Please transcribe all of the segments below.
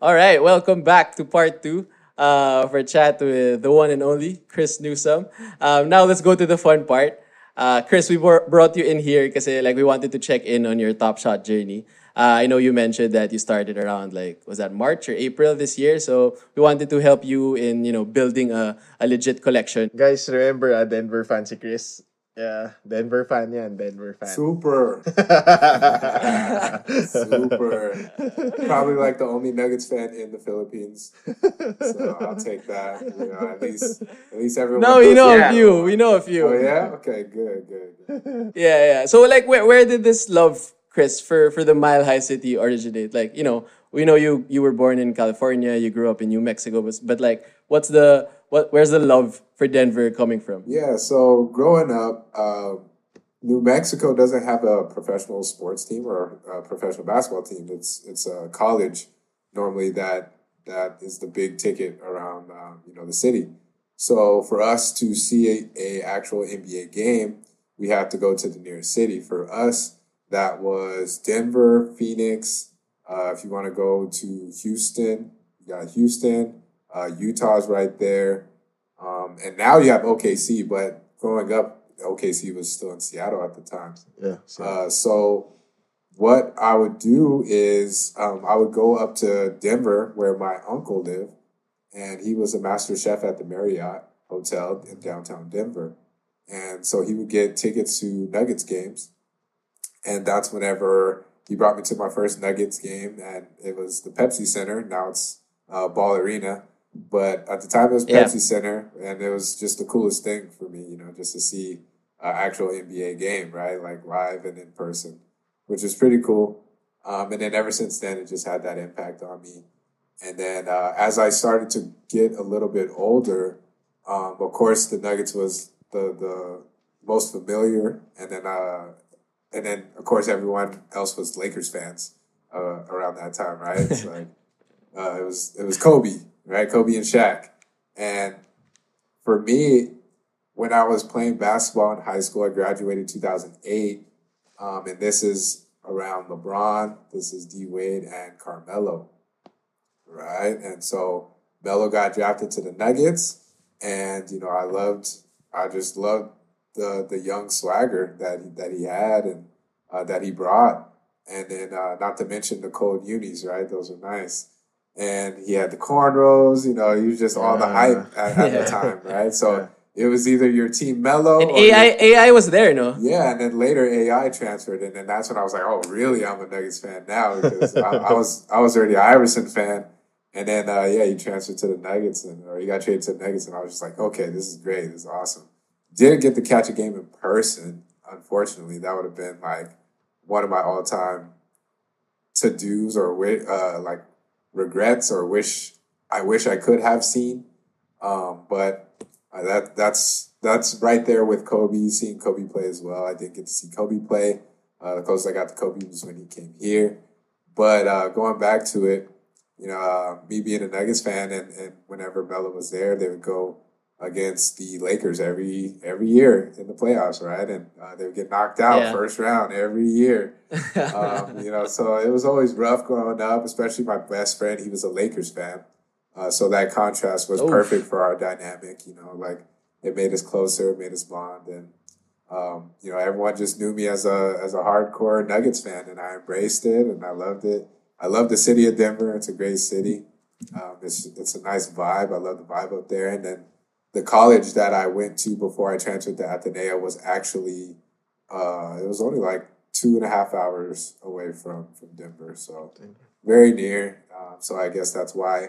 All right, welcome back to part two uh, for chat with the one and only Chris Newsome. Um, now let's go to the fun part. Uh, Chris, we br- brought you in here because like we wanted to check in on your Top Shot journey. Uh, I know you mentioned that you started around like was that March or April this year, so we wanted to help you in you know building a, a legit collection. Guys, remember uh, Denver Fancy Chris? Yeah, Denver fan yan, Denver fan. Super. Super. Probably like the only Nuggets fan in the Philippines. So I'll take that. You know, at least at least everyone. No, we know that. a few. We know a few. Oh yeah. Okay. Good. Good. good. Yeah, yeah. So like where where did this love, Chris, for for the Mile High City originate? Like, you know, we know you you were born in California, you grew up in New Mexico, but, but like what's the what where's the love for Denver coming from? Yeah. So growing up, um, New Mexico doesn't have a professional sports team or a professional basketball team. It's it's a college normally that that is the big ticket around um, you know the city. So for us to see a, a actual NBA game, we have to go to the nearest city. For us, that was Denver, Phoenix. Uh, if you want to go to Houston, you got Houston. Uh, Utah's right there. Um, and now you have OKC, but growing up, OKC was still in Seattle at the time. Yeah. so- Uh, so what I would do is um, I would go up to Denver where my uncle lived, and he was a master chef at the Marriott Hotel in downtown Denver. And so he would get tickets to Nuggets games. And that's whenever he brought me to my first Nuggets game, and it was the Pepsi Center. Now it's uh, Ball Arena. But at the time, it was Yeah. Pepsi Center, and it was just the coolest thing for me, you know, just to see an actual NBA game, right? Like live and in person, which is pretty cool. Um, and then ever since then, it just had that impact on me. And then uh, as I started to get a little bit older, um, of course, the Nuggets was the the most familiar, and then uh, and then of course everyone else was Lakers fans uh, around that time, right? It's like uh, it was it was Kobe, right? Kobe and Shaq, and for me, when I was playing basketball in high school, I graduated 2008, um, and this is around LeBron, this is D Wade and Carmelo, right? And so Melo got drafted to the Nuggets, and you know I loved, I just loved the the young swagger that that he had and uh, that he brought, and then uh, not to mention the cold unis, right? Those were nice. And he had the cornrows, you know, he was just all the hype at, at Yeah. the time, right? So it was either your team Melo And or your- AI AI was there, no? yeah, and then later AI transferred, and then that's when I was like, "Oh, really? I'm a Nuggets fan now." Because I, I was I was already an Iverson fan, and then uh, yeah, he transferred to the Nuggets, and or he got traded to the Nuggets, and I was just like, "Okay, this is great. This is awesome." Didn't get to catch a game in person, unfortunately. That would have been like one of my all time to dos or uh, like regrets or wish I wish I could have seen. Um, but uh, that that's that's right there with Kobe. Seeing Kobe play as well. I didn't get to see Kobe play. Uh, the closest I got to Kobe was when he came here. But uh, going back to it, you know, uh, me being a Nuggets fan, and, and whenever Melo was there, they would go against the Lakers every every year in the playoffs, right? And uh, they would get knocked out Yeah. first round every year. um, you know, so it was always rough growing up, especially my best friend. He was a Lakers fan. Uh, so that contrast was Oof. perfect for our dynamic, you know, like it made us closer, made us bond. And, um, you know, everyone just knew me as a, as a hardcore Nuggets fan and I embraced it and I loved it. I love the city of Denver. It's a great city. Um, it's, it's a nice vibe. I love the vibe up there. And then the college that I went to before I transferred to Ateneo was actually, uh, it was only like two and a half hours away from, from Denver. So very near. Um, so I guess that's why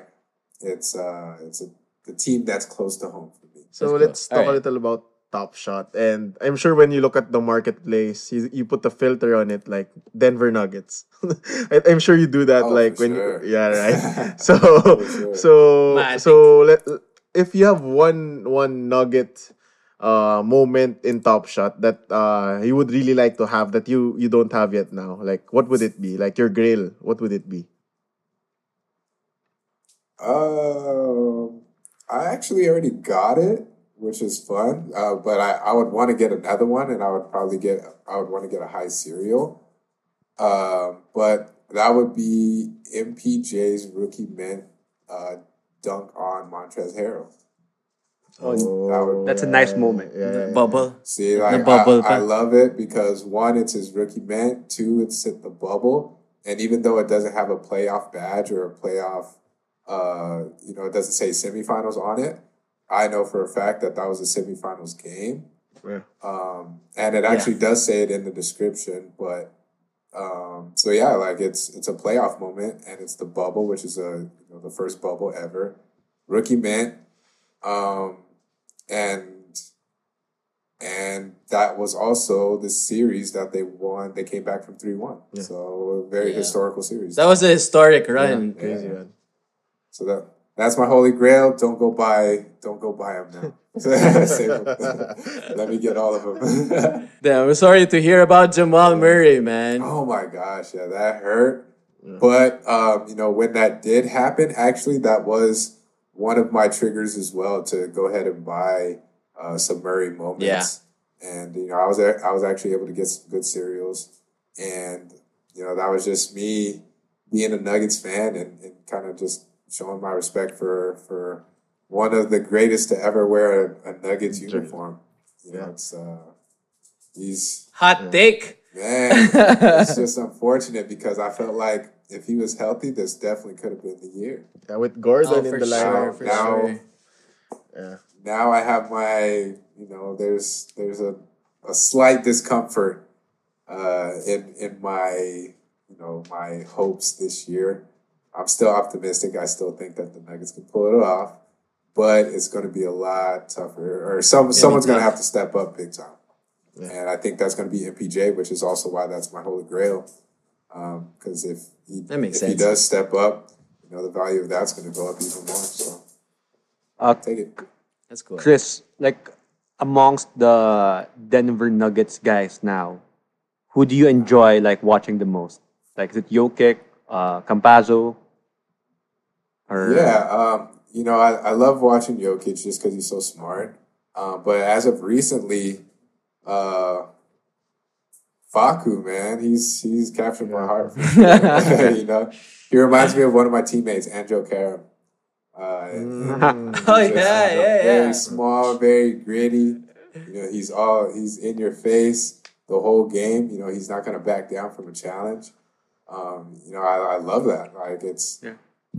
it's, uh, it's a, the team that's close to home for me. So Let's go. let's talk Alright. a little about top shot. And I'm sure when you look at the marketplace, you, you put the filter on it like Denver Nuggets. I, I'm sure you do that Oh, like when sure. yeah right. so sure. so Matic. so let, if you have one one nugget uh moment in Top Shot that uh you would really like to have that you you don't have yet now, like what would it be? Like your grail, what would it be? Um, I actually already got it, which is fun. Uh, but I, I would want to get another one, and I would probably get I would want to get a high serial. Um, but that would be MPJ's rookie mint uh, dunk on Montrezl Harrell. Oh, That would- That's a nice moment. Yeah, yeah, yeah. Bubble. See, like bubble, I, I love it because one, it's his rookie mint. Two, it's at the bubble, and even though it doesn't have a playoff badge or a playoff, uh, you know, it doesn't say semifinals on it. I know for a fact that that was a semifinals game, Yeah. um, and it actually does say it in the description. But um, so yeah, like it's it's a playoff moment, and it's the bubble, which is a you know, the first bubble ever, rookie mint, um, and and that was also the series that they won. They came back from three one, so a very Yeah. historical series. That was a historic run. Crazy Yeah. man. So that that's my holy grail. Don't go buy. Don't go buy them now. Save 'em. Let me get all of them. Damn, I'm sorry to hear about Jamal Murray, man. oh my gosh, yeah, that hurt. But um, you know, when that did happen, actually, that was one of my triggers as well to go ahead and buy uh, some Murray moments. Yeah. And you know, I was I was actually able to get some good serials, and you know, that was just me being a Nuggets fan and, and kind of just showing my respect for for one of the greatest to ever wear a, a Nuggets uniform. You know, it's uh, he's Hot take. man, it's just unfortunate because I felt like if he was healthy, this definitely could have been the year. Yeah, with Gordon Oh, in the sure, lineup. for Now- sure. Yeah. Now I have my, you know, there's there's a, a slight discomfort uh, in in my, you know, my hopes this year. I'm still optimistic. I still think that the Nuggets can pull it off, but it's going to be a lot tougher. Or some someone's going to have to step up big time, and I think that's going to be MPJ, which is also why that's my holy grail. Because if he That makes if he does step up, you know, the value of that's going to go up even more. So Uh, take it. That's cool. Chris, like amongst the Denver Nuggets guys now, who do you enjoy like watching the most? Like is it Jokic, uh, Campazzo, or Yeah, um, you know, I, I love watching Jokic just because he's so smart. Uh, but as of recently, uh, Facu, man, he's he's captured my heart. you know, he reminds me of one of my teammates, Anjo Caram. Uh, Mm. Oh just yeah, yeah, Very yeah. small, very gritty. You know, he's all he's in your face the whole game. You know, he's not going to back down from a challenge. Um, you know, I, I love that. Like it's,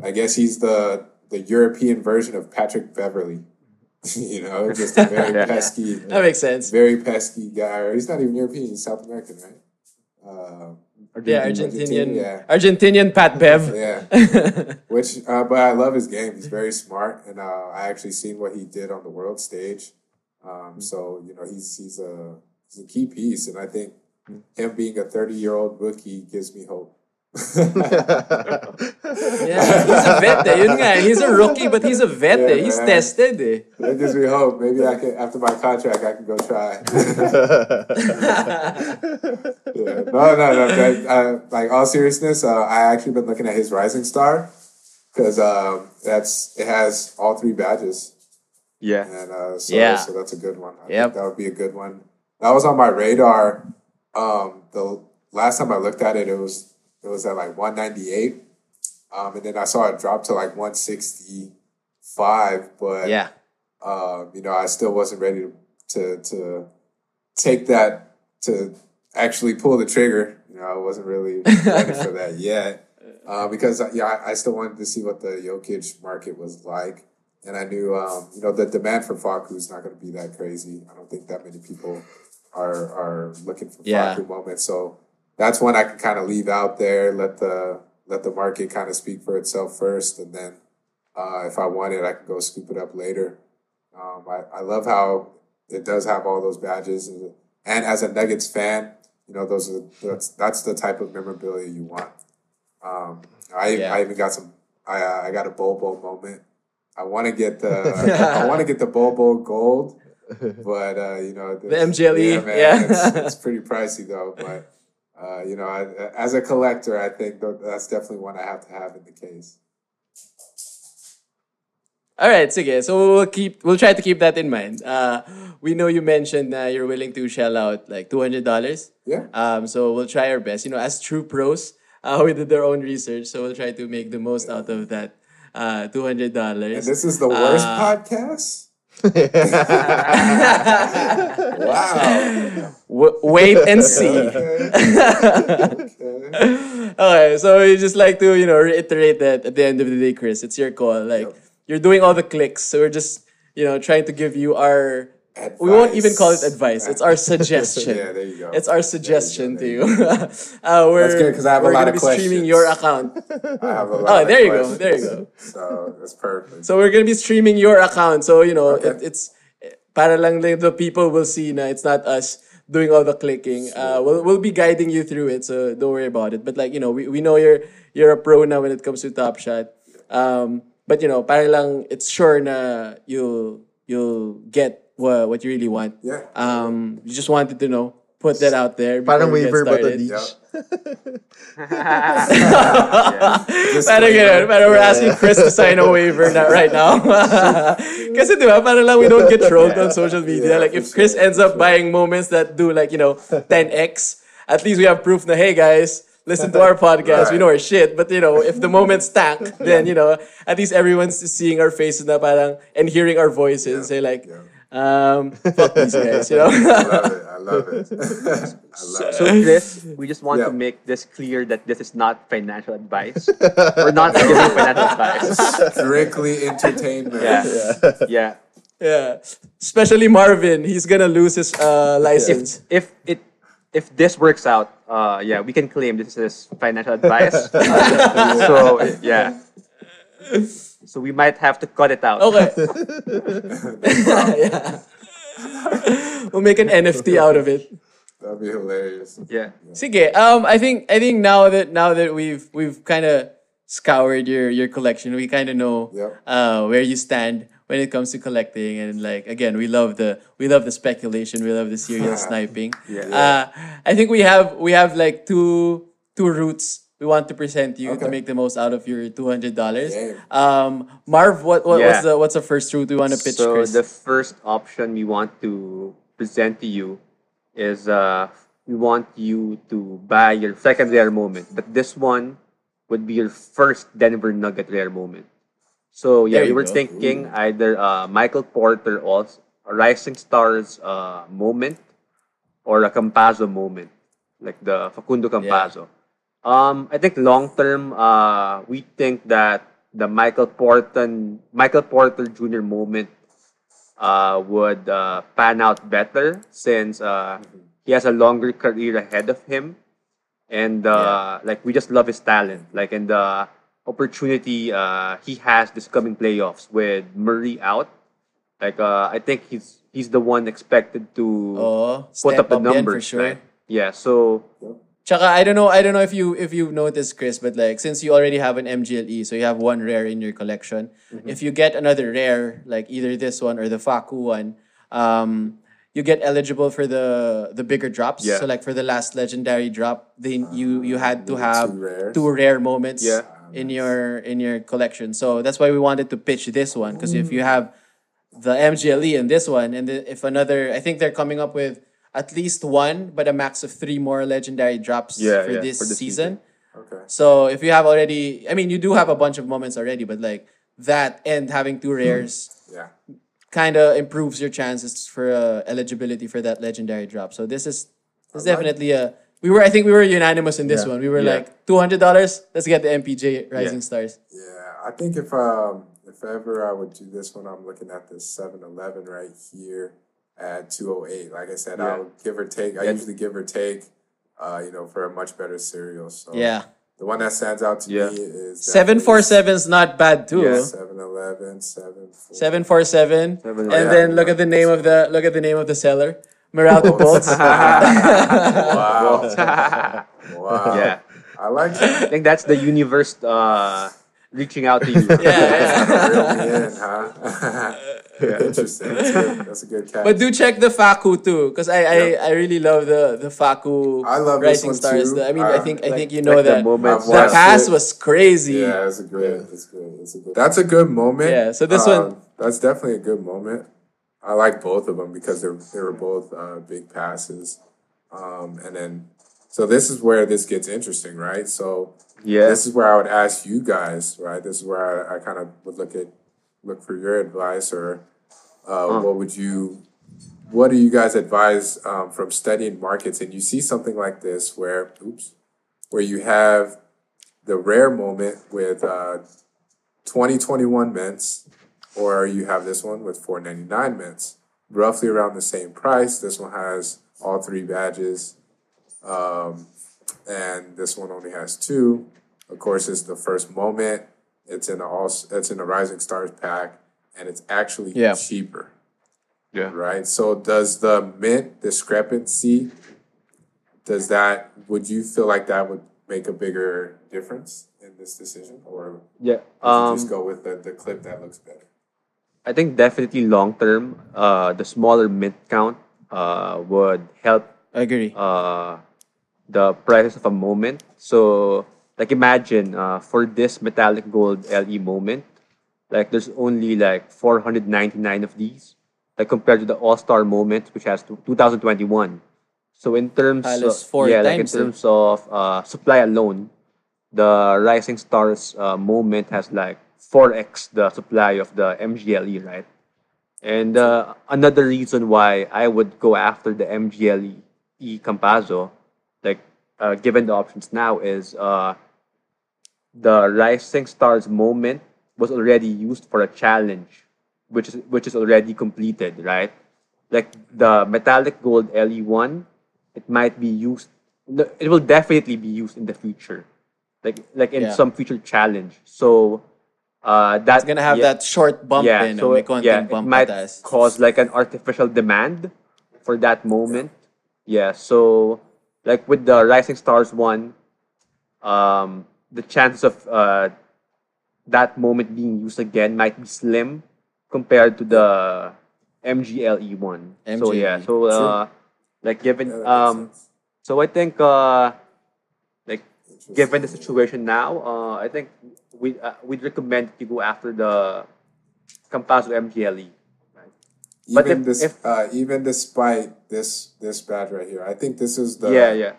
I guess he's the the European version of Patrick Beverley. you know, just a very Yeah. pesky, That makes sense. very pesky guy. Or he's not even European; he's South American, right? Uh, Yeah, Argentinian, Argentinian, yeah. Argentinian Pat Bev. yeah. Which, uh, but I love his game. He's very smart, and uh, I actually seen what he did on the world stage. Um, so you know, he's he's a he's a key piece, and I think him being a thirty year old rookie gives me hope. Yeah, he's a vet eh. Yun nga, he's a rookie but he's a vet Yeah, eh. He's man. tested eh. That gives me hope. Maybe I can after my contract, I can go try. yeah. No, no, no. That, uh, like all seriousness, uh, I actually been looking at his Rising Star because um, that's it has all three badges. yeah, And uh, so, Yeah. so that's a good one. I Yep. that would be a good one. That was on my radar. Um, the last time I looked at it, it was it was at like 198. Um, and then I saw it drop to like 165. But Yeah. um, you know, I still wasn't ready to, to to take that to actually pull the trigger. You know, I wasn't really ready for that yet. Uh, because uh, yeah, I, I still wanted to see what the Jokic market was like, and I knew um, you know the demand for Facu is not going to be that crazy. I don't think that many people are are looking for Yeah. Facu moments. So that's one I can kind of leave out there. Let the let the market kind of speak for itself first, and then uh, if I want it, I can go scoop it up later. Um, I, I love how it does have all those badges, and, and as a Nuggets fan, you know those are that's that's the type of memorabilia you want. Um, I Yeah. I even got some. I uh, I got a Bobo moment. I want to get the I want to get the Bobo gold, but uh, you know The MJLE, man, yeah. it's, it's pretty pricey though. But uh, you know, I, as a collector, I think that's definitely one I have to have in the case. All right, sige. So we'll keep we'll try to keep that in mind. Uh, we know you mentioned that you're willing to shell out like two hundred dollars. Yeah. Um, so we'll try our best. You know, as true pros, uh, we did our own research, so we'll try to make the most out of that uh, two hundred dollars. And this is the worst Uh, podcast. Wow. W- wait and see. okay, so we just like to you know reiterate that at the end of the day, Chris, it's your call. Like you're doing all the clicks, so we're just you know trying to give you our. We won't even call it advice. It's our suggestion. Yeah, there you go. It's our suggestion to you. uh, we're, That's good, 'cause I have a lot of questions. we're gonna of be streaming your account. I have a lot Oh, there you go, there you go. So that's perfect. So we're gonna be streaming your account. So you know Okay. it, it's para lang the the people will see na it's not us doing all the clicking. Uh, we'll we'll be guiding you through it. So don't worry about it. But like you know we, we know you're you're a pro now when it comes to Top Shot. Um, but you know para lang it's sure na you you'll get what what you really want. Yeah. Um, you just wanted to know put that out there. before Parang we get waiver ba to started. Deej? Just Parang like- ganun. Parang we're asking Chris to sign a waiver na right now. Kasi di ba, parang lang we don't get trolled on social media. Yeah, like if for Chris sure, ends up buying moments that do like, you know, 10x, at least we have proof na, hey guys, listen to our podcast. We know our shit. But you know, if the moments tank, then you know, at least everyone's seeing our faces na parang and hearing our voices. Say like, yeah. Um, fuck these guys, you know? I love it. I love it. I love So, it. Chris, we just want Yeah. to make this clear that this is not financial advice. We're not giving financial advice. Strictly entertainment. Yeah. Yeah. yeah. Especially Marvin, he's gonna lose his uh, license. If it if this works out, uh, yeah, we can claim this is financial advice. so yeah. So we might have to cut it out. Okay. yeah. we'll make an NFT out of it. That'd be hilarious. Yeah. Sige, um, I think I think now that now that we've we've kind of scoured your your collection, we kind of know Yep. uh, where you stand when it comes to collecting, and like again, we love the we love the speculation, we love the serial sniping. Yeah. Uh, I think we have we have like two two routes we want to present you to make the most out of your two hundred dollars. Um, Marv, what, what what's the what's the first route we want to pitch, so Chris? the first option we want to present to you is uh we want you to buy your second rare moment, but this one would be your first Denver Nugget rare moment. So yeah, we you were go. thinking either uh, Michael Porter or Rising Stars uh, moment or a Campazzo moment, like the Facundo Campazzo. Um, I think long term, uh, we think that the Michael Porter Michael Porter Jr. moment uh, would uh, pan out better since uh, he has a longer career ahead of him, and uh, like we just love his talent, like and the opportunity uh, he has this coming playoffs with Murray out. Like uh, I think he's he's the one expected to Oh, put up the numbers, sure. right? Yeah, so Tsaka, I don't know, I don't know if you if you've noticed, Chris, but like since you already have an MGLE, so you have one rare in your collection. Mm-hmm. If you get another rare, like either this one or the Facu one, um, you get eligible for the the bigger drops. Yeah. So like for the last legendary drop, then you you had to have two two rare moments Yeah. in your in your collection. So that's why we wanted to pitch this one because if you have the MGLE and this one, and then if another, I think they're coming up with at least one, but a max of three more legendary drops Yeah, for, yeah, this for this season. Okay. So if you have already, I mean, you do have a bunch of moments already, but like that and having two rares Yeah. kind of improves your chances for uh, eligibility for that legendary drop. So this is this is definitely a. We were, I think, we were unanimous in this Yeah. one. We were like two hundred dollars. Let's get the MPJ Rising. Stars. Yeah, I think if um if ever I would do this one, I'm looking at this 7-Eleven right here at 208. Like I said, Yeah. I'll give or take. I Yeah. usually give or take, uh, you know, for a much better serial. So Yeah, the one that stands out to Yeah. me is seven four seven's not bad too. Yeah. 7-Eleven. 11, 7, 4. Seven four seven. Seven, And then look at the name of the look at the name of the seller. Meralco Bolts. Wow. wow. Yeah. I like I think that's the universe uh, reaching out to you. yeah, yeah. Reel in, huh? Yeah, interesting. That's, good. That's a good catch. But do check the Facu too, because I, I, I really love the the Facu I love this Rising one Stars. too. The- I mean, I Uh, think I think you know like the that moments. The pass it. was crazy. Yeah, that's a good. That's good. That's a good. That's a good moment. Yeah, so this Um, one- That's definitely a good moment. I like both of them because they're they were both uh, big passes, um, and then so this is where this gets interesting, right? So Yeah. this is where I would ask you guys, right? This is where I, I kind of would look at look for your advice or uh, what would you what do you guys advise um, from studying markets? And you see something like this where oops where you have the rare moment with uh, 2021 mints or you have this one with 499 mints roughly around the same price. This one has all three badges um, and this one only has two. Of course it's the first moment. It's in a all it's in a rising stars pack and it's actually Yeah. cheaper Yeah. right? So does the mint discrepancy does that would you feel like that would make a bigger difference in this decision or Yeah. would you Um, just go with the, the clip that looks better? I think definitely long term, uh, the smaller mint count uh, would help I agree. uh, the prices of a moment. So, like, imagine uh, for this metallic gold LE moment, like, there's only like 499 of these, like, compared to the All Star moment, which has 2021. So, in terms Halos of, yeah, like, in eh. terms of uh, supply alone, the Rising Stars uh, moment has like 4x the supply of the MGLE, right? And uh, another reason why I would go after the MGLE E Campazzo, like uh, given the options now, is uh, the Rising Stars moment was already used for a challenge, which is which is already completed, right? Like the metallic gold LE1, it might be used. It will definitely be used in the future, like like in Yeah. some future challenge. So uh, that's gonna have that short bump yeah, in. so it, yeah, it bump might cause like an artificial demand for that moment. Yeah. so like with the Rising Stars one, um, the chances of uh, that moment being used again might be slim compared to the MGLE one. So yeah, so uh, like given Yeah, that makes um, so I think uh, like given the situation now, uh, I think we uh, we'd recommend you go after the Campazzo MGLE. Right? but even if- this if- uh, even despite this this badge right here, I think this is the yeah, yeah.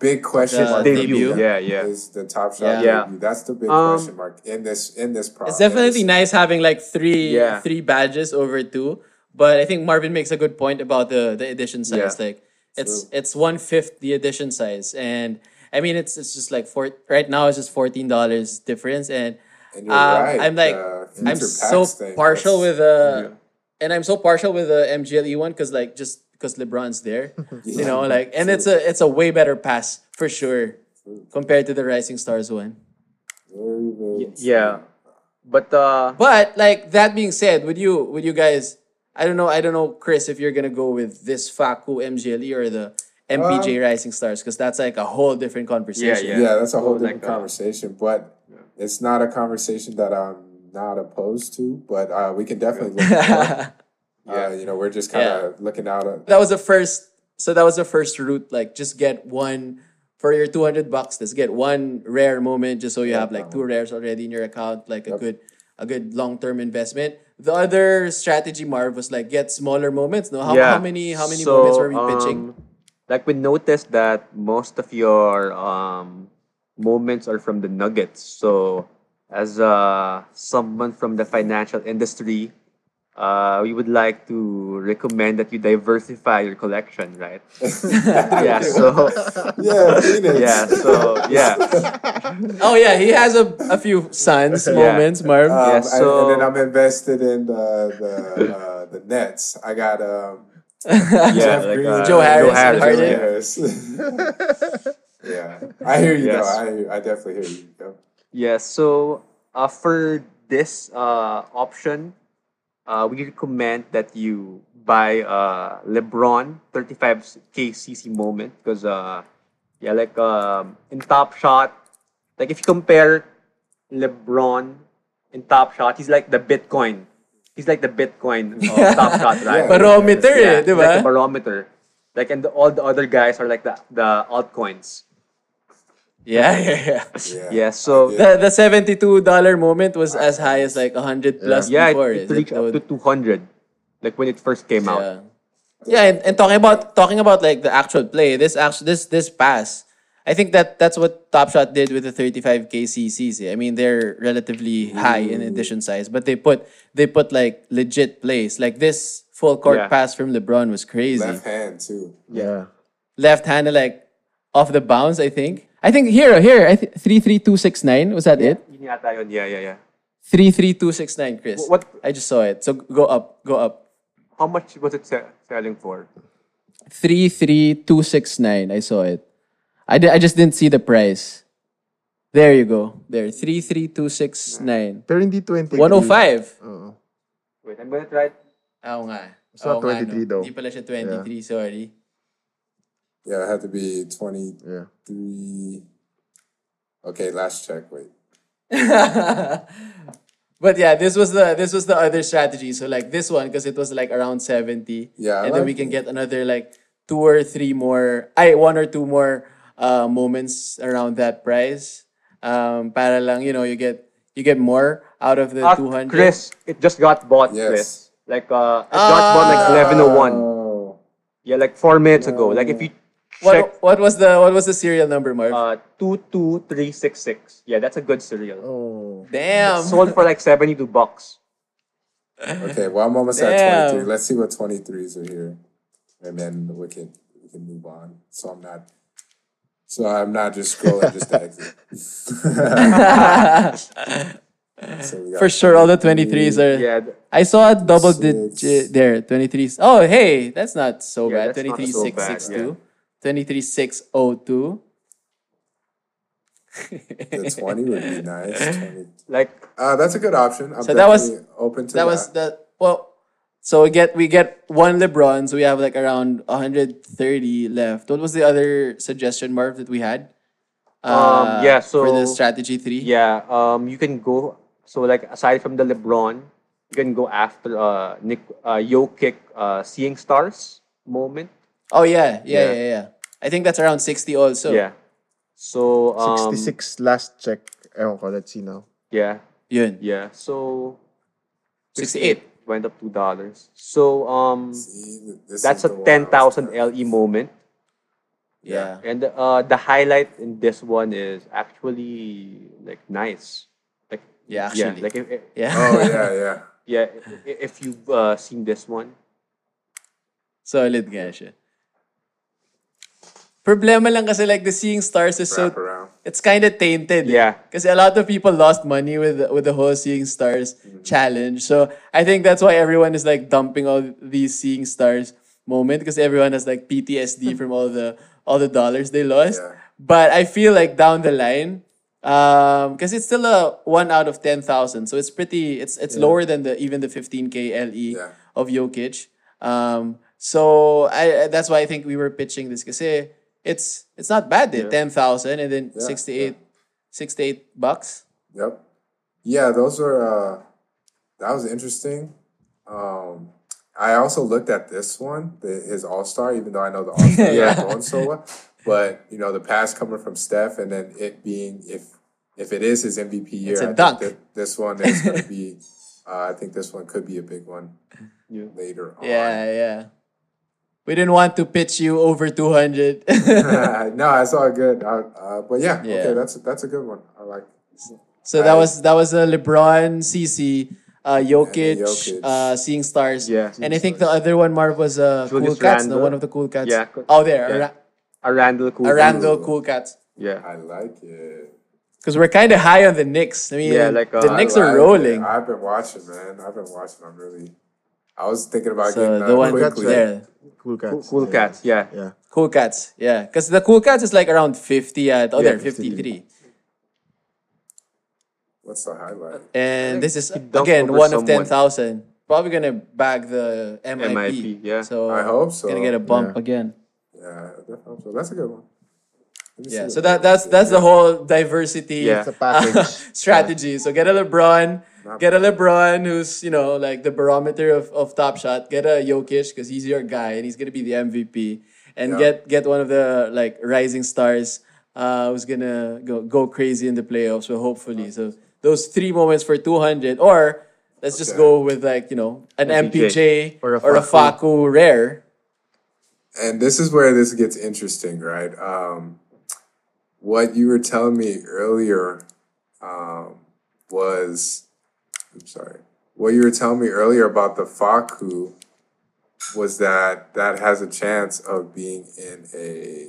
Big question The mark. debut. Yeah, yeah. Is the top shot Yeah. Yeah. debut. That's the big Um, question mark in this in this process. It's definitely nice having like three Yeah. three badges over two. But I think Marvin makes a good point about the the edition size. Yeah. Like it's it's one fifth the edition size, and I mean it's it's just like four right now it's just fourteen dollars difference, and And you're um, right, I'm like the I'm so packs thing, partial that's- with the and I'm so partial with the MGLE one because like just because LeBron's there, you know, like and it's a it's a way better pass for sure compared to the Rising Stars one. Very, very Yeah. But uh, But like that being said, would you would you guys? I don't know. I don't know, Chris, if you're gonna go with this Facu MGLE or the MPJ Rising Stars, because that's like a whole different conversation. Yeah. Yeah, that's a whole Go like different conversation, but it's not a conversation that I'm not opposed to. But uh, we can definitely look. At it. uh, you know, we're just kind of looking out. At, that was the first. So that was the first route. Like, just get one for your two hundred bucks. Just get one rare moment, just so you have like two rares already in your account, like a good a good long term investment. The other strategy, Marv, was like get smaller moments. No, how, yeah. how many how many So, moments were we pitching? um, like we noticed that most of your um, moments are from the Nuggets. So as uh, someone from the financial industry, uh, we would like to recommend that you diversify your collection, right? yeah. So yeah, yeah. So yeah. Oh yeah, he has a, a few sons moments, Marv. Um, Yeah, and- so- and then I'm invested in the the uh, the Nets. I got um, Yeah. Jeff like, Green, uh, Joe Harris, Joe Harris, Harden. yeah. Yeah, I hear you Yes. though. I I definitely hear you. Yep. Yeah, so uh, for this uh, option, uh, we recommend that you buy uh, LeBron 35k CC moment because uh, yeah, like um, in Top Shot, like if you compare LeBron in Top Shot, he's like the Bitcoin. He's like the Bitcoin of Top Shot, right? Yeah. Barometer Yeah, eh, he's like the barometer. Like and the, all the other guys are like the the altcoins. Yeah, yeah, yeah. Yeah. Yeah, so The the $72 moment was as high as like 100 plus yeah, before. it, it is reached up to 200, like when it first came out. Yeah. Yeah, and, and talking about talking about like the actual play, this actual this this pass, I think that that's what Top Shot did with the 35k CCs. I mean, they're relatively high in addition size, but they put they put like legit plays. Like this full court Yeah. pass from LeBron was crazy. Left hand too. Yeah. Left hand like off the bounce, I think. I think here here I think 33269 was that it? Yun yata yun. Yeah, yeah, yeah. 33269 Chris. What- I just saw it. So go up, go up. How much was it se- selling for? 33269. I saw it. I, di- I just didn't see the price. There you go. There. 33269. Pero hindi 20. 105. Oo. Wait, I'm gonna try. Oo nga. It's not Oo nga, 23 though. Hindi pala siya 23, sorry. Yeah, it had to be 23. Yeah. Okay, last check. Wait. But yeah, this was the this was the other strategy. So like this one, because it was like around 70. Yeah, I And then we like can it. get another like two or three more, I one or two more uh, moments around that price. Um, para lang, you know, you get you get more out of the Ah, 200. Chris, it just got bought, Yes. Chris. Like, uh, it got bought like 1101. Oh, Yeah, like four minutes ago. Like if you What, what was the what was the serial number, Marv? uh, 22366. Yeah, that's a good serial. Oh. Damn. Sold for like 72 bucks. okay. Well, I'm almost at 23. Let's see what 23s are here, and then we can we can move on. So I'm not. So I'm not just scrolling just to exit. So For sure, all the 23s are. Yeah, I saw a double Six. digit there, 23s. Oh, hey, that's not so Yeah, bad. that's not so bad, 23662. 23602. the 20 would be nice. 20. like Uh, that's a good option. I'm So that was- definitely open to that was the well. So we get we get one LeBron, so we have like around 130 left. What was the other suggestion, Marv, that we had? Um, yeah, for the strategy three. yeah, um, you can go. So like aside from the LeBron, you can go after uh Nick uh Jokic uh seeing stars moment. Oh yeah, yeah, Yeah. yeah, yeah. I think that's around 60 also. Yeah. So um, 66 last check. Ewan ko, let's see now. Yeah, Yun. yeah. So 68. went up two dollars. So um, See, that's a the one I ten was thousand trying- LE moment. Yeah. And uh, the highlight in this one is actually like nice. Like Yeah, yeah, actually. like if, if- Yeah. Oh yeah, yeah. yeah, i- if you've uh, seen this one, Solid nga siya. Problema lang kasi like the seeing stars is so Wrap it's kind of tainted. Yeah. Because a lot of people lost money with with the whole seeing stars challenge. So I think that's why everyone is like dumping all these seeing stars moment because everyone has like PTSD from all the all the dollars they lost. Yeah. But I feel like down the line, um, because it's still a one out of ten thousand, so it's pretty. It's it's lower than the even the fifteen k LE Yeah. of Jokic. Um, so I that's why I think we were pitching this because it's it's not bad. Eh? Ten thousand and then Yeah, 68, 68 bucks. Yep. Yeah, those were uh that was interesting. Um I also looked at this one, the, his All Star, even though I know the All Star Yeah. going so well. But you know, the pass coming from Steph, and then it being if if it is his MVP year, It's a I dunk. this one is going to be. Uh, I think this one could be a big one Yeah. later on. Yeah, yeah. We didn't want to pitch you over two hundred. no, it's all good. Uh, uh, but yeah, Yeah. okay, that's that's a good one. I like. So that was that was a LeBron, CC, uh, Jokic, Jokic. Uh, Seeing Stars. Yeah. and I think the other one, Marv, was uh, Cool Julius Cats. No, Randle. one of the Cool Cats. Yeah. Oh, there, Yeah. Ara- a Randle cool. Arando Cool Cats. Yeah. I like it. Because we're kind of high on the Knicks. I mean, Yeah, like, uh, the I Knicks are rolling. it. I've been watching, man. I've been watching. I'm really. I was thinking about So getting the uh, one quickly. there, Cool Cool, cats. cool cats. Yeah. Yeah. Cool Cats. Yeah, because the Cool Cats is like around fifty at. Oh, Yeah, there, fifty-three. What's the highlight? And this is again over one of ten thousand. Probably gonna bag the MIP. MIP, yeah. So I hope so. Gonna get a bump Yeah. again. Yeah, definitely. So that's a good one. Yeah. So that that's is. that's the whole diversity Yeah. It's a strategy. So get a LeBron, get a LeBron who's you know like the barometer of, of top shot. Get a Jokic because he's your guy and he's gonna be the MVP. And Yeah. get get one of the like rising stars uh, who's gonna go go crazy in the playoffs. So hopefully, so those three moments for two hundred, or let's just go with like you know an MPJ, Or a or a Facu rare. And this is where this gets interesting, right? Um, what you were telling me earlier um, was, I'm sorry. What you were telling me earlier about the Facu was that that has a chance of being in a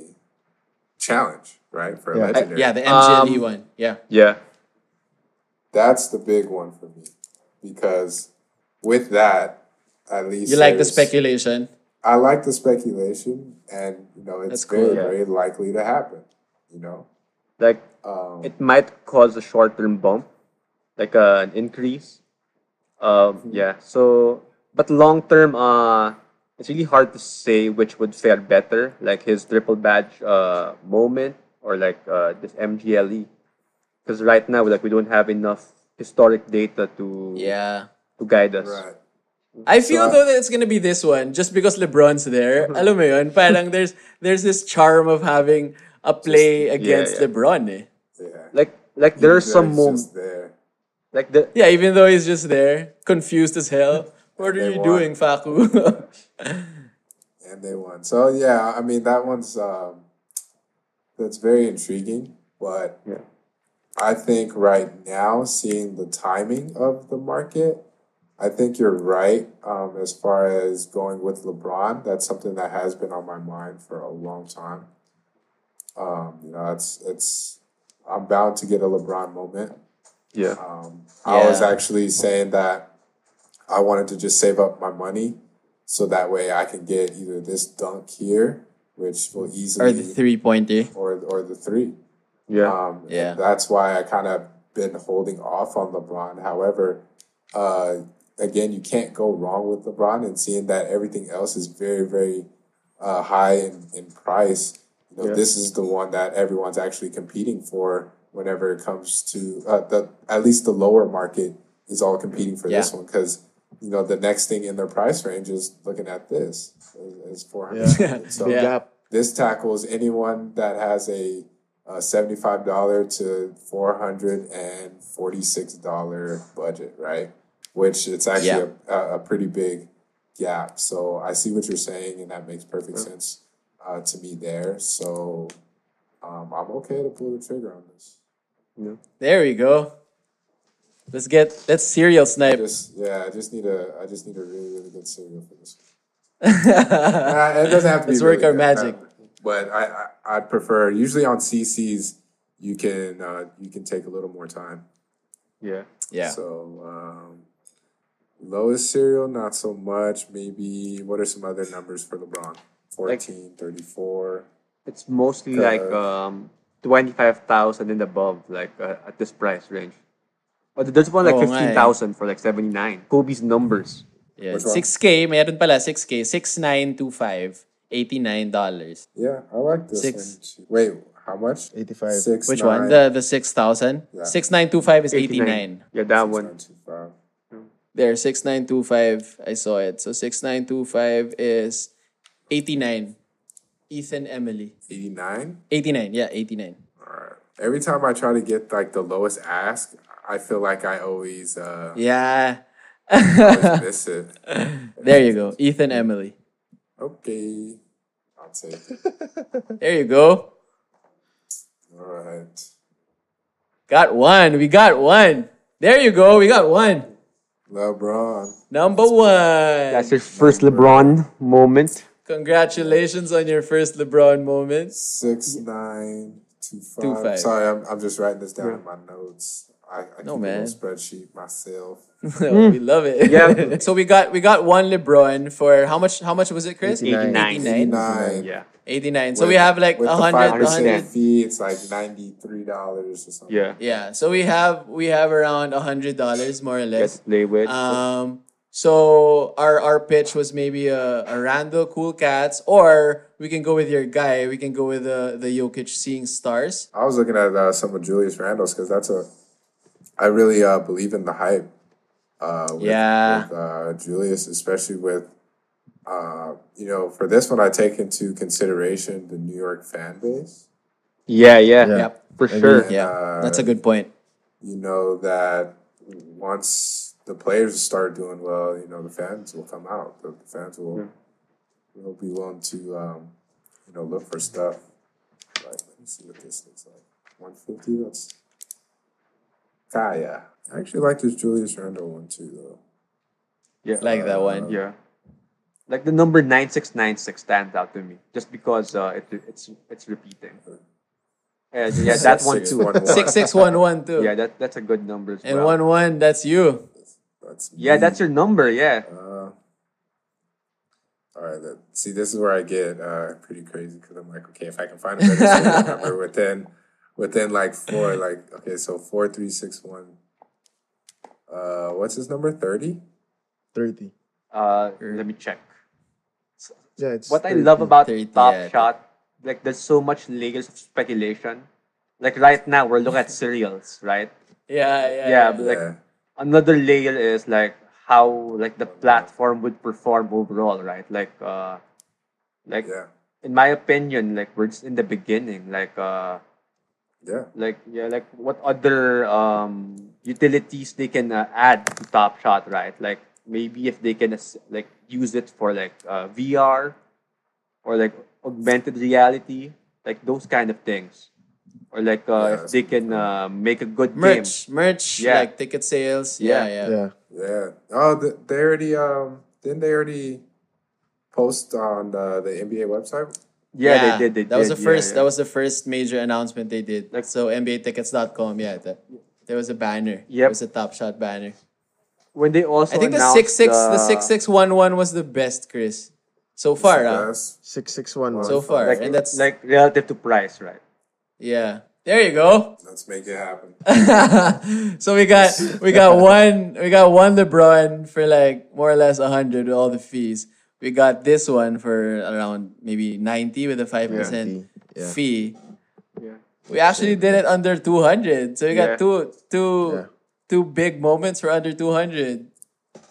challenge, right? For a Yeah. legendary. Yeah, the MGLE Um, one. Yeah. Yeah. That's the big one for me because with that, at least You like the speculation. I like the speculation, and you know it's cool. very, Yeah. very likely to happen. You know, Like um, it might cause a short term bump, like uh, an increase. Um, Mm-hmm. yeah. So, but long term, uh, it's really hard to say which would fare better, like his triple badge uh moment or like uh this MGLE, because right now like we don't have enough historic data to Yeah. to guide us. right. I feel So- though that it's gonna be this one just because LeBron's there. Alam mo yun, parang there's there's this charm of having a play against yeah. LeBron eh. Yeah, Like like there are some moments there. Like the Yeah, even though he's just there, confused as hell. What are you won. doing, Facu? and they won. So yeah, I mean that one's um, that's very intriguing. But Yeah. I think right now, seeing the timing of the market, I think you're right um, as far as going with LeBron. That's something that has been on my mind for a long time. Um, you know, it's it's I'm bound to get a LeBron moment. Yeah. Um, I was actually saying that I wanted to just save up my money so that way I can get either this dunk here, which will easily, or the three pointer. or or the three. Yeah. Um, Yeah. that's why I kind of been holding off on LeBron. However, uh, again, you can't go wrong with LeBron, and seeing that everything else is very, very uh, high in, in price. You know, Yeah. this is the one that everyone's actually competing for whenever it comes to uh, the at least the lower market is all competing for this one because you know the next thing in their price range is looking at this is, is four hundred. Yeah. So Yeah. Gap. this tackles anyone that has a, a seventy-five dollar to four hundred and forty-six dollar budget, right? Which it's actually a, a, a pretty big gap. So I see what you're saying, and that makes perfect sense uh, to me there. So um, I'm okay to pull the trigger on this. There we go. Let's get let's serial snipe. Just yeah, I just need a I just need a really really good serial for this. Uh, it doesn't have to Let's be work really our good, magic. But I, I I'd prefer usually on CCs you can uh, you can take a little more time. yeah. Yeah. So um, lowest serial not so much. Maybe what are some other numbers for LeBron? 14, 34. It's mostly Uh, like um twenty five thousand and above, like uh, at this price range. Oh, there's one like Oo nga eh. fifteen thousand for like seventy nine. Kobe's numbers. Yeah. Which one? 6K, meron pala 6K, 6925, $89. Yeah, I like this Six. one. Wait, how much? 85. Six. Which nine, one? The the 6000? Yeah. 6925 is 89. Yeah, that six, one. nine, two, five. There 6925, I saw it. So 6925 is 89. Ethan Emily. 89. 89, yeah, 89. Alright. Every time I try to get like the lowest ask, I feel like I always uh Yeah. always miss it. There you go. Ethan Emily. Okay. I'll take it. There you go. All right. Got one. We got one. There you go. We got one. LeBron. Number one. That's your first LeBron moment. Congratulations on your first LeBron moment. Six nine two five. Two five. Sorry, I'm I'm just writing this down in my notes. I, I No, keep man. a spreadsheet myself. we love it. Yeah. so we got we got one LeBron for how much? How much was it, Chris? 89. 89. Nine. Yeah. 89. So we have like with the 100, 100 fee, it's like ninety three dollars or something. Yeah. Yeah. So we have we have around $100 more or Get less. to play with. Um so our our pitch was maybe a, a Randle Cool Cats or we can go with your guy. We can go with the the Jokic Seeing Stars. I was looking at uh, some of Julius Randle's because that's a. I really uh, believe in the hype. Uh, with, Yeah. With, uh, Julius, especially with, uh, you know, for this one, I take into consideration the New York fan base. yeah, yeah, Yeah. Yep. for Agree. sure. Yeah. Uh, That's a good point. You know that once the players start doing well, you know the fans will come out. The, the fans will will be willing to, um, you know, look for stuff. Like, let me see what this looks like. One fifty. That's Kaya. I actually like this Julius Randle one too, though. Yeah. Like that one. Yeah. Like the number 9696 stands out to me just because uh, it, it's it's repeating. Yeah, yeah that one too. 611. 6611 too. Yeah, that, that's a good number as And well. 1 1, that's you. That's Yeah, me. that's your number, yeah. Uh, all right. That, see, this is where I get uh, pretty crazy because I'm like, okay, if I can find a better number within within like four, like okay, so four three six one. Uh, what's his number? Thirty. 30. Uh, let me check. Yeah, it's What I love about 30, Top yeah. Shot, like there's so much layers of speculation. Like right now, we're looking at serials, right? Yeah, yeah. Yeah, but like Yeah. Another layer is like how like the platform would perform overall, right? Like uh, like Yeah. in my opinion, like we're just in the beginning. Like uh, Yeah. like yeah, like what other um utilities they can uh, add to Top Shot, right? Like maybe if they can like use it for like uh, VR or like augmented reality, like those kind of things, or like uh, Yeah, if they can uh, make a good game. merch, merch, Yeah. like ticket sales. Yeah, Yeah. yeah. Yeah. Yeah. Oh, th- they already um didn't they already post on the the NBA website? Yeah, they did. They that was the first. yeah. That was the first major announcement they did. Like- so NBAtickets.com. Yeah, that, there was a banner. Yep. It was a Top Shot banner. when they also I think the six six the the- six six one one was the best, Chris. So far, ah. Yes. 6611. So far, like and that's like relative to price, right? Yeah. There you go. Let's make it happen. so we got we got one we got one LeBron for like more or less hundred with all the fees. We got this one for around maybe ninety with a five percent Yeah. fee. Yeah. We actually did it under two hundred. So we got Yeah. two two Yeah. two big moments for under two hundred.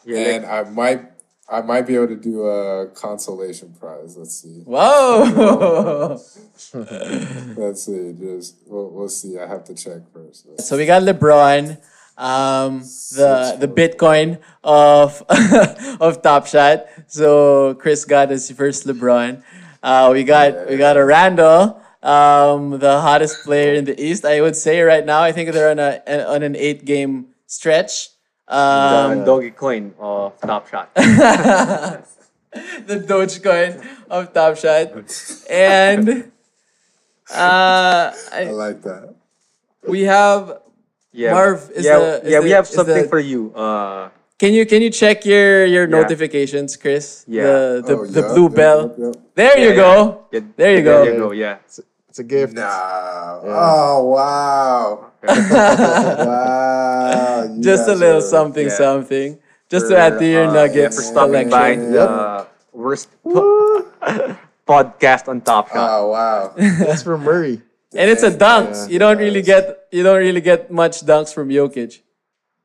Yeah, and I might I might be able to do a consolation prize. Let's see. Whoa! Let's see. Just we'll, we'll see. I have to check first. Let's so we got LeBron, um, the the Bitcoin of of Top Shot. So Chris got his first LeBron. Uh, we got we got a Randle, um, the hottest player in the East. I would say right now. I think they're on a on an eight game stretch. Um, the doggy coin of Top Shot. the Dogecoin of Top Shot, and uh, I I, like that. we have Yeah, Marv, is yeah, the- yeah. we have something the- for you. Uh, Can you can you check your your Yeah. notifications, Chris? Yeah. The the, Oh, the yup, blue yup, bell. There you yeah, go. yeah. There you go. There you go. Yeah. It's a gift. Nah. Oh wow. wow. Just a little are- something yeah. something. Just to add to your uh, nuggets yeah, for stopping by collection. the worst po- podcast on Top Shot. Oh wow. That's for Murray. And it's a dunk. Yeah. You don't really get you don't really get much dunks from Jokic.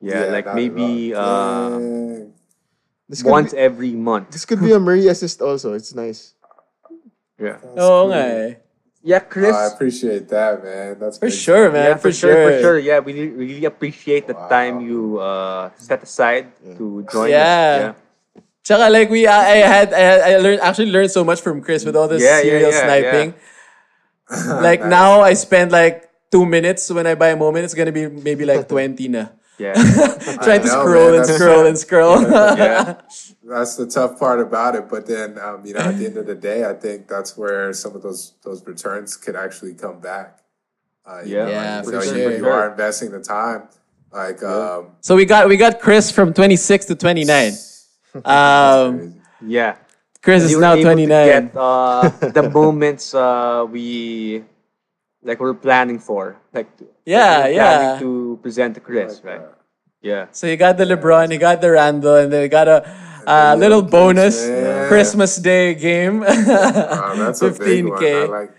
yeah, like maybe uh, This could, once be, every month. this could be a Murray assist also. It's nice. Yeah. Oh nga eh. Yeah, Chris. Oh, I appreciate that, man. That's For big. sure, man. yeah, for, for sure, sure. for sure. Yeah, we really, really appreciate the Wow. time you uh, set aside to join Yeah. us. Yeah. Tsaka like we I, I had I had I learned actually learned so much from Chris with all this Yeah, yeah, serial yeah, sniping. like now I spend like two minutes when I buy a moment, it's gonna be maybe like twenty na. Yeah. Trying to know, scroll man. and That's- scroll and scroll. yeah. That's the tough part about it. But then, um, you know, at the end of the day, I think that's where some of those those returns could actually come back. Uh, you Yeah. know, Yeah, like, for you know, sure. you, you are investing the time. Like, um, So we got we got Chris from 26 to 29. Um. Yeah. Chris is now 29. Get, uh, the moments uh, we like we're planning for, like to, Yeah, we're yeah. to present to Chris, right? Yeah. So you got the LeBron, you got the Randle, and then you got a uh, the little bonus man. Christmas Day game. Wow, that's a big one. I 15K. like,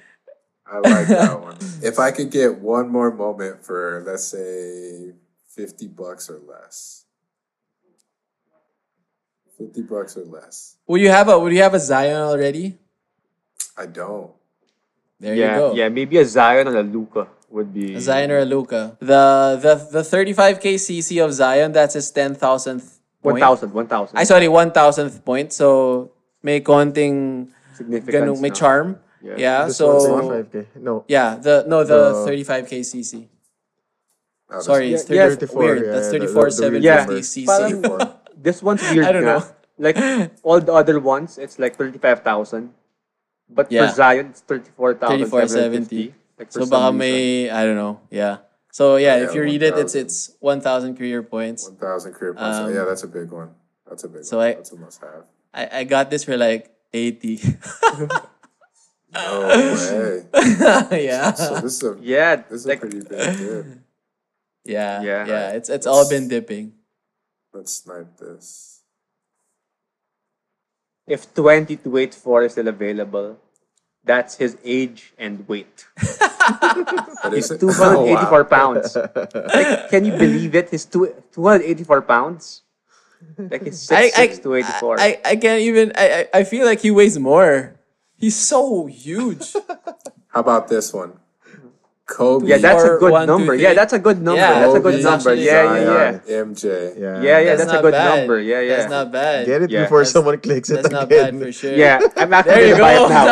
I like that one. If I could get one more moment for, let's say, fifty bucks or less, fifty bucks or less, Will you have a Will you have a Zion already? I don't. There yeah, you go. yeah. Maybe a Zion or a Luka would be A Zion or a Luka. The the the 35k CC of Zion. That's his 10,000th one point. thousand, one thousand. I sorry, 1,000th point. So may konting significance. ganun, may no? charm. Yeah. Yeah. This so 1.5K. No. yeah, the no the The- 35k CC. No, Sorry, it's 30, Yeah, 34, weird. yeah, That's the- the- 34 the 750 real CC. This one's weird. I don't know. Like all the other ones, it's like thirty-five thousand, but Yeah. for Zion, it's thirty-four thousand. 3470. Like So for some baka reason. may I don't know. Yeah. So yeah, if you read it, it's 1,000. it's 1,000 career points. One thousand career points. Um, yeah, that's a big one. That's a big so one. I- that's a must have. I, I got this for like 80. No way. yeah. So this is a Yeah, this is like a pretty big dip. Yeah. Yeah. Yeah. It's it's all been dipping. Let's snipe this. If twenty to eight four is still available, that's his age and weight. But He's is it? two oh, hundred Oh, eighty-four wow. pounds. Like, can you believe it? He's two two hundred eighty-four pounds. Like he's I, six I, six to eighty-four. I, I can't even I, I I feel like he weighs more. He's so huge. How about this one? Kobe. Yeah, that's a good one, number. Two, yeah, that's a good number. Yeah, that's a good number. Yeah, yeah, yeah. MJ. Yeah, yeah, yeah. That's, that's a good bad. number. Yeah, yeah. That's not bad. Get it yeah. before that's, someone clicks that's it. That's not bad for sure. Yeah, I'm not there gonna buy it now.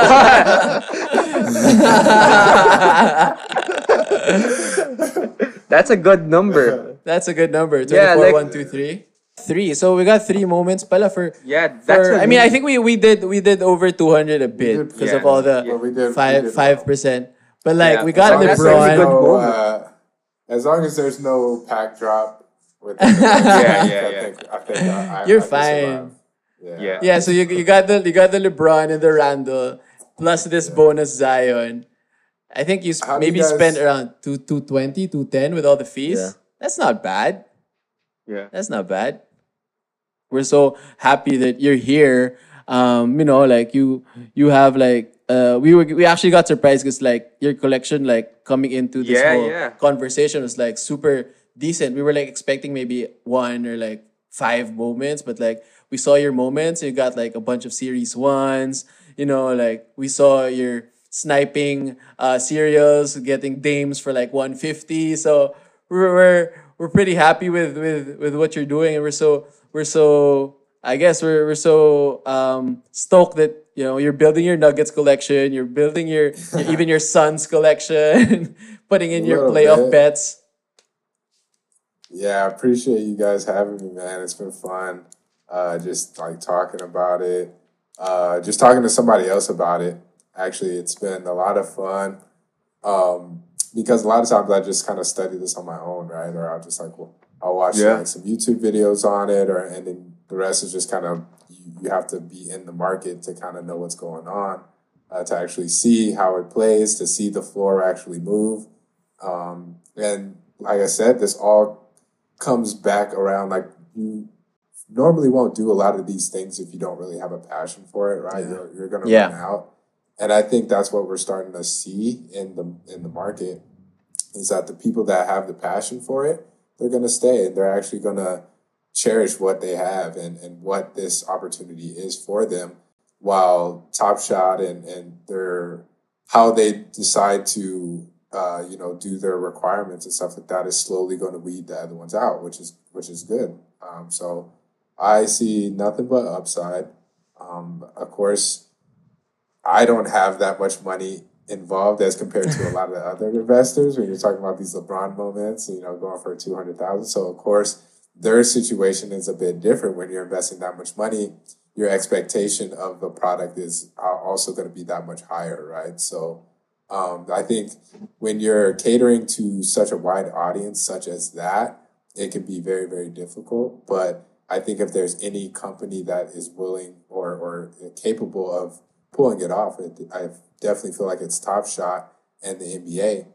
that's a good number. That's a good number. 24, yeah, like, one, two, three. Three. So we got three moments pala for Yeah, that's for, I mean I think we we did we did over 200 a bit because yeah, of all the yeah. 5 5%. But like Yeah, we got as long as LeBron. good no, moment. uh, as long as there's no pack drop with Yeah, yeah, I yeah. think I think I, I, You're I can survive. fine. Yeah. Yeah. Yeah, so you, you got the you got the LeBron and the Randle plus this bonus Zion. I think you sp- How do you maybe guys- spent around two, 220, 210 with all the fees. Yeah. That's not bad. Yeah. That's not bad. We're so happy that you're here. Um, you know, like you you have like uh we were we actually got surprised because like your collection like coming into this Yeah, whole yeah. conversation was like super decent. We were like expecting maybe one or like five moments, but like we saw your moments. You got like a bunch of series ones. You know, like we saw your sniping uh serials, getting dames for like 150. So we're we're, we're pretty happy with, with with what you're doing, and we're so we're so I guess we're we're so um, stoked that you know you're building your Nuggets collection, you're building your, your even your son's collection, putting in your playoff bit. bets. Yeah, I appreciate you guys having me, man. It's been fun. Uh, just like talking about it, uh, just talking to somebody else about it. Actually, it's been a lot of fun. Um, because a lot of times I just kind of study this on my own, right? Or I'll just like, well, I'll watch Yeah. like some YouTube videos on it, or and then the rest is just kind of you, have to be in the market to kind of know what's going on, uh, to actually see how it plays, to see the floor actually move. Um, and like I said, this all comes back around like you normally won't do a lot of these things if you don't really have a passion for it, right? You're, you're gonna Yeah. run out. And I think that's what we're starting to see in the in the market is that the people that have the passion for it, they're gonna stay and they're actually gonna cherish what they have and, and what this opportunity is for them while Top Shot and, and their how they decide to uh, you know do their requirements and stuff like that is slowly going to weed the other ones out, which is which is good. Um, so I see nothing but upside. Um, of course, I don't have that much money involved as compared to a lot of the other investors when you're talking about these LeBron moments, you know, going for 200,000. So of course, their situation is a bit different when you're investing that much money. Your expectation of the product is uh, also going to be that much higher, right? So, um, I think when you're catering to such a wide audience, such as that, it can be very, very difficult. But I think if there's any company that is willing or, or capable of pulling it off, it, I definitely feel like it's Top Shot and the NBA.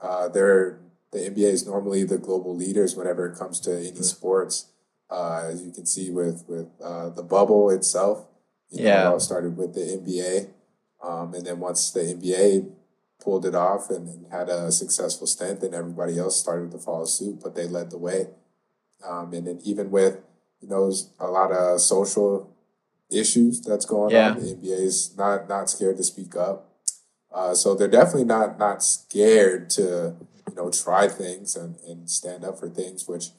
Uh, they're the NBA is normally the global leaders whenever it comes to any sports. Uh, as you can see with with uh, the bubble itself, you know, Yeah. it all started with the NBA, um, and then once the NBA pulled it off and, and had a successful stint, then everybody else started to follow suit. But they led the way, um, and then even with you know a lot of social issues that's going Yeah. on, the NBA is not not scared to speak up. Uh, so they're definitely not not scared to you know try things and, and stand up for things. Which,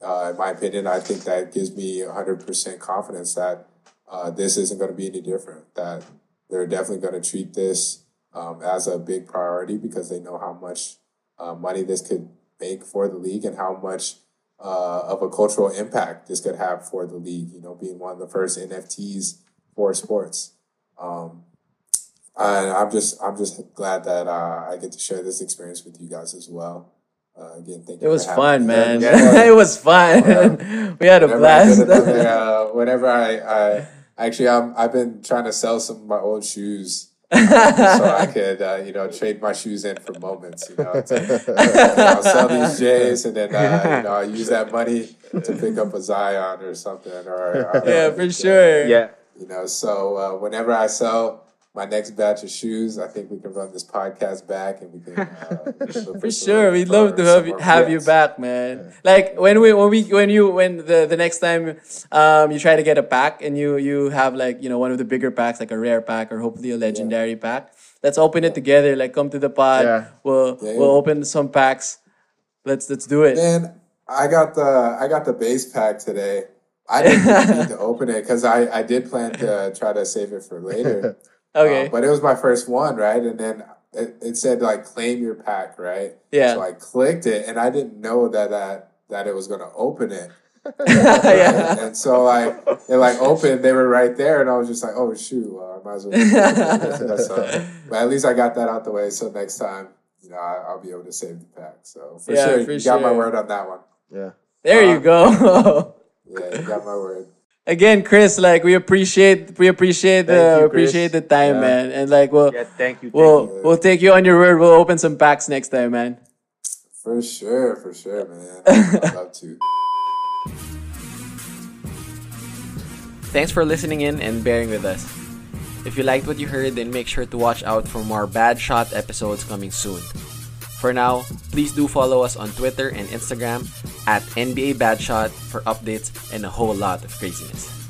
uh, in my opinion, I think that gives me hundred percent confidence that uh, this isn't going to be any different. That they're definitely going to treat this um, as a big priority because they know how much uh, money this could make for the league and how much uh, of a cultural impact this could have for the league. You know, being one of the first NFTs for sports. Um, and I'm just I'm just glad that uh, I get to share this experience with you guys as well. Uh, again, thank you. It was for fun, me. man. Yeah. it was fun. we had a Whenever I, blast. get another, uh, whenever I, I actually I'm, I've been trying to sell some of my old shoes. uh, so I could, uh, you know, trade my shoes in for moments. You know, to, I'll sell these J's and then, uh, you know, I'll use that money to pick up a Zion or something. Or uh, yeah, for sure. Yeah. you know, so uh, whenever I sell my next batch of shoes, I think we can run this podcast back and we can. Uh, we For sure, we'd love to have you, have you back, man. Like when we when we when you when the the next time um you try to get a pack and you you have like you know one of the bigger packs like a rare pack or hopefully a legendary pack. Let's open it together. Like come to the pod. Yeah. We'll Yeah, we'll yeah. open some packs. Let's let's do it. Man, I got the I got the base pack today. I didn't really need to open it because I, I did plan to try to save it for later. Okay. Um, but it was my first one, right? And then it, it said like claim your pack, right? Yeah. So I clicked it, and I didn't know that that that it was gonna open it. yeah. And so like it like opened, they were right there, and I was just like, oh shoot, well, I might as well. so, but at least I got that out the way. So next time, you know, I, I'll be able to save the pack. So for Yeah, sure, for you got my word on that one. Yeah. There you go. Yeah, you got my word. Again, Chris, like we appreciate we appreciate the Thank you, appreciate the time, Yeah. man. And like we'll Yeah, thank you. Thank we'll you. we'll take you on your word. We'll open some packs next time, man. For sure, for sure, man. I'd love to. Thanks for listening in and bearing with us. If you liked what you heard, then make sure to watch out for more Bad Shot episodes coming soon. For now, please do follow us on Twitter and Instagram at NBA Bad Shot for updates and a whole lot of craziness.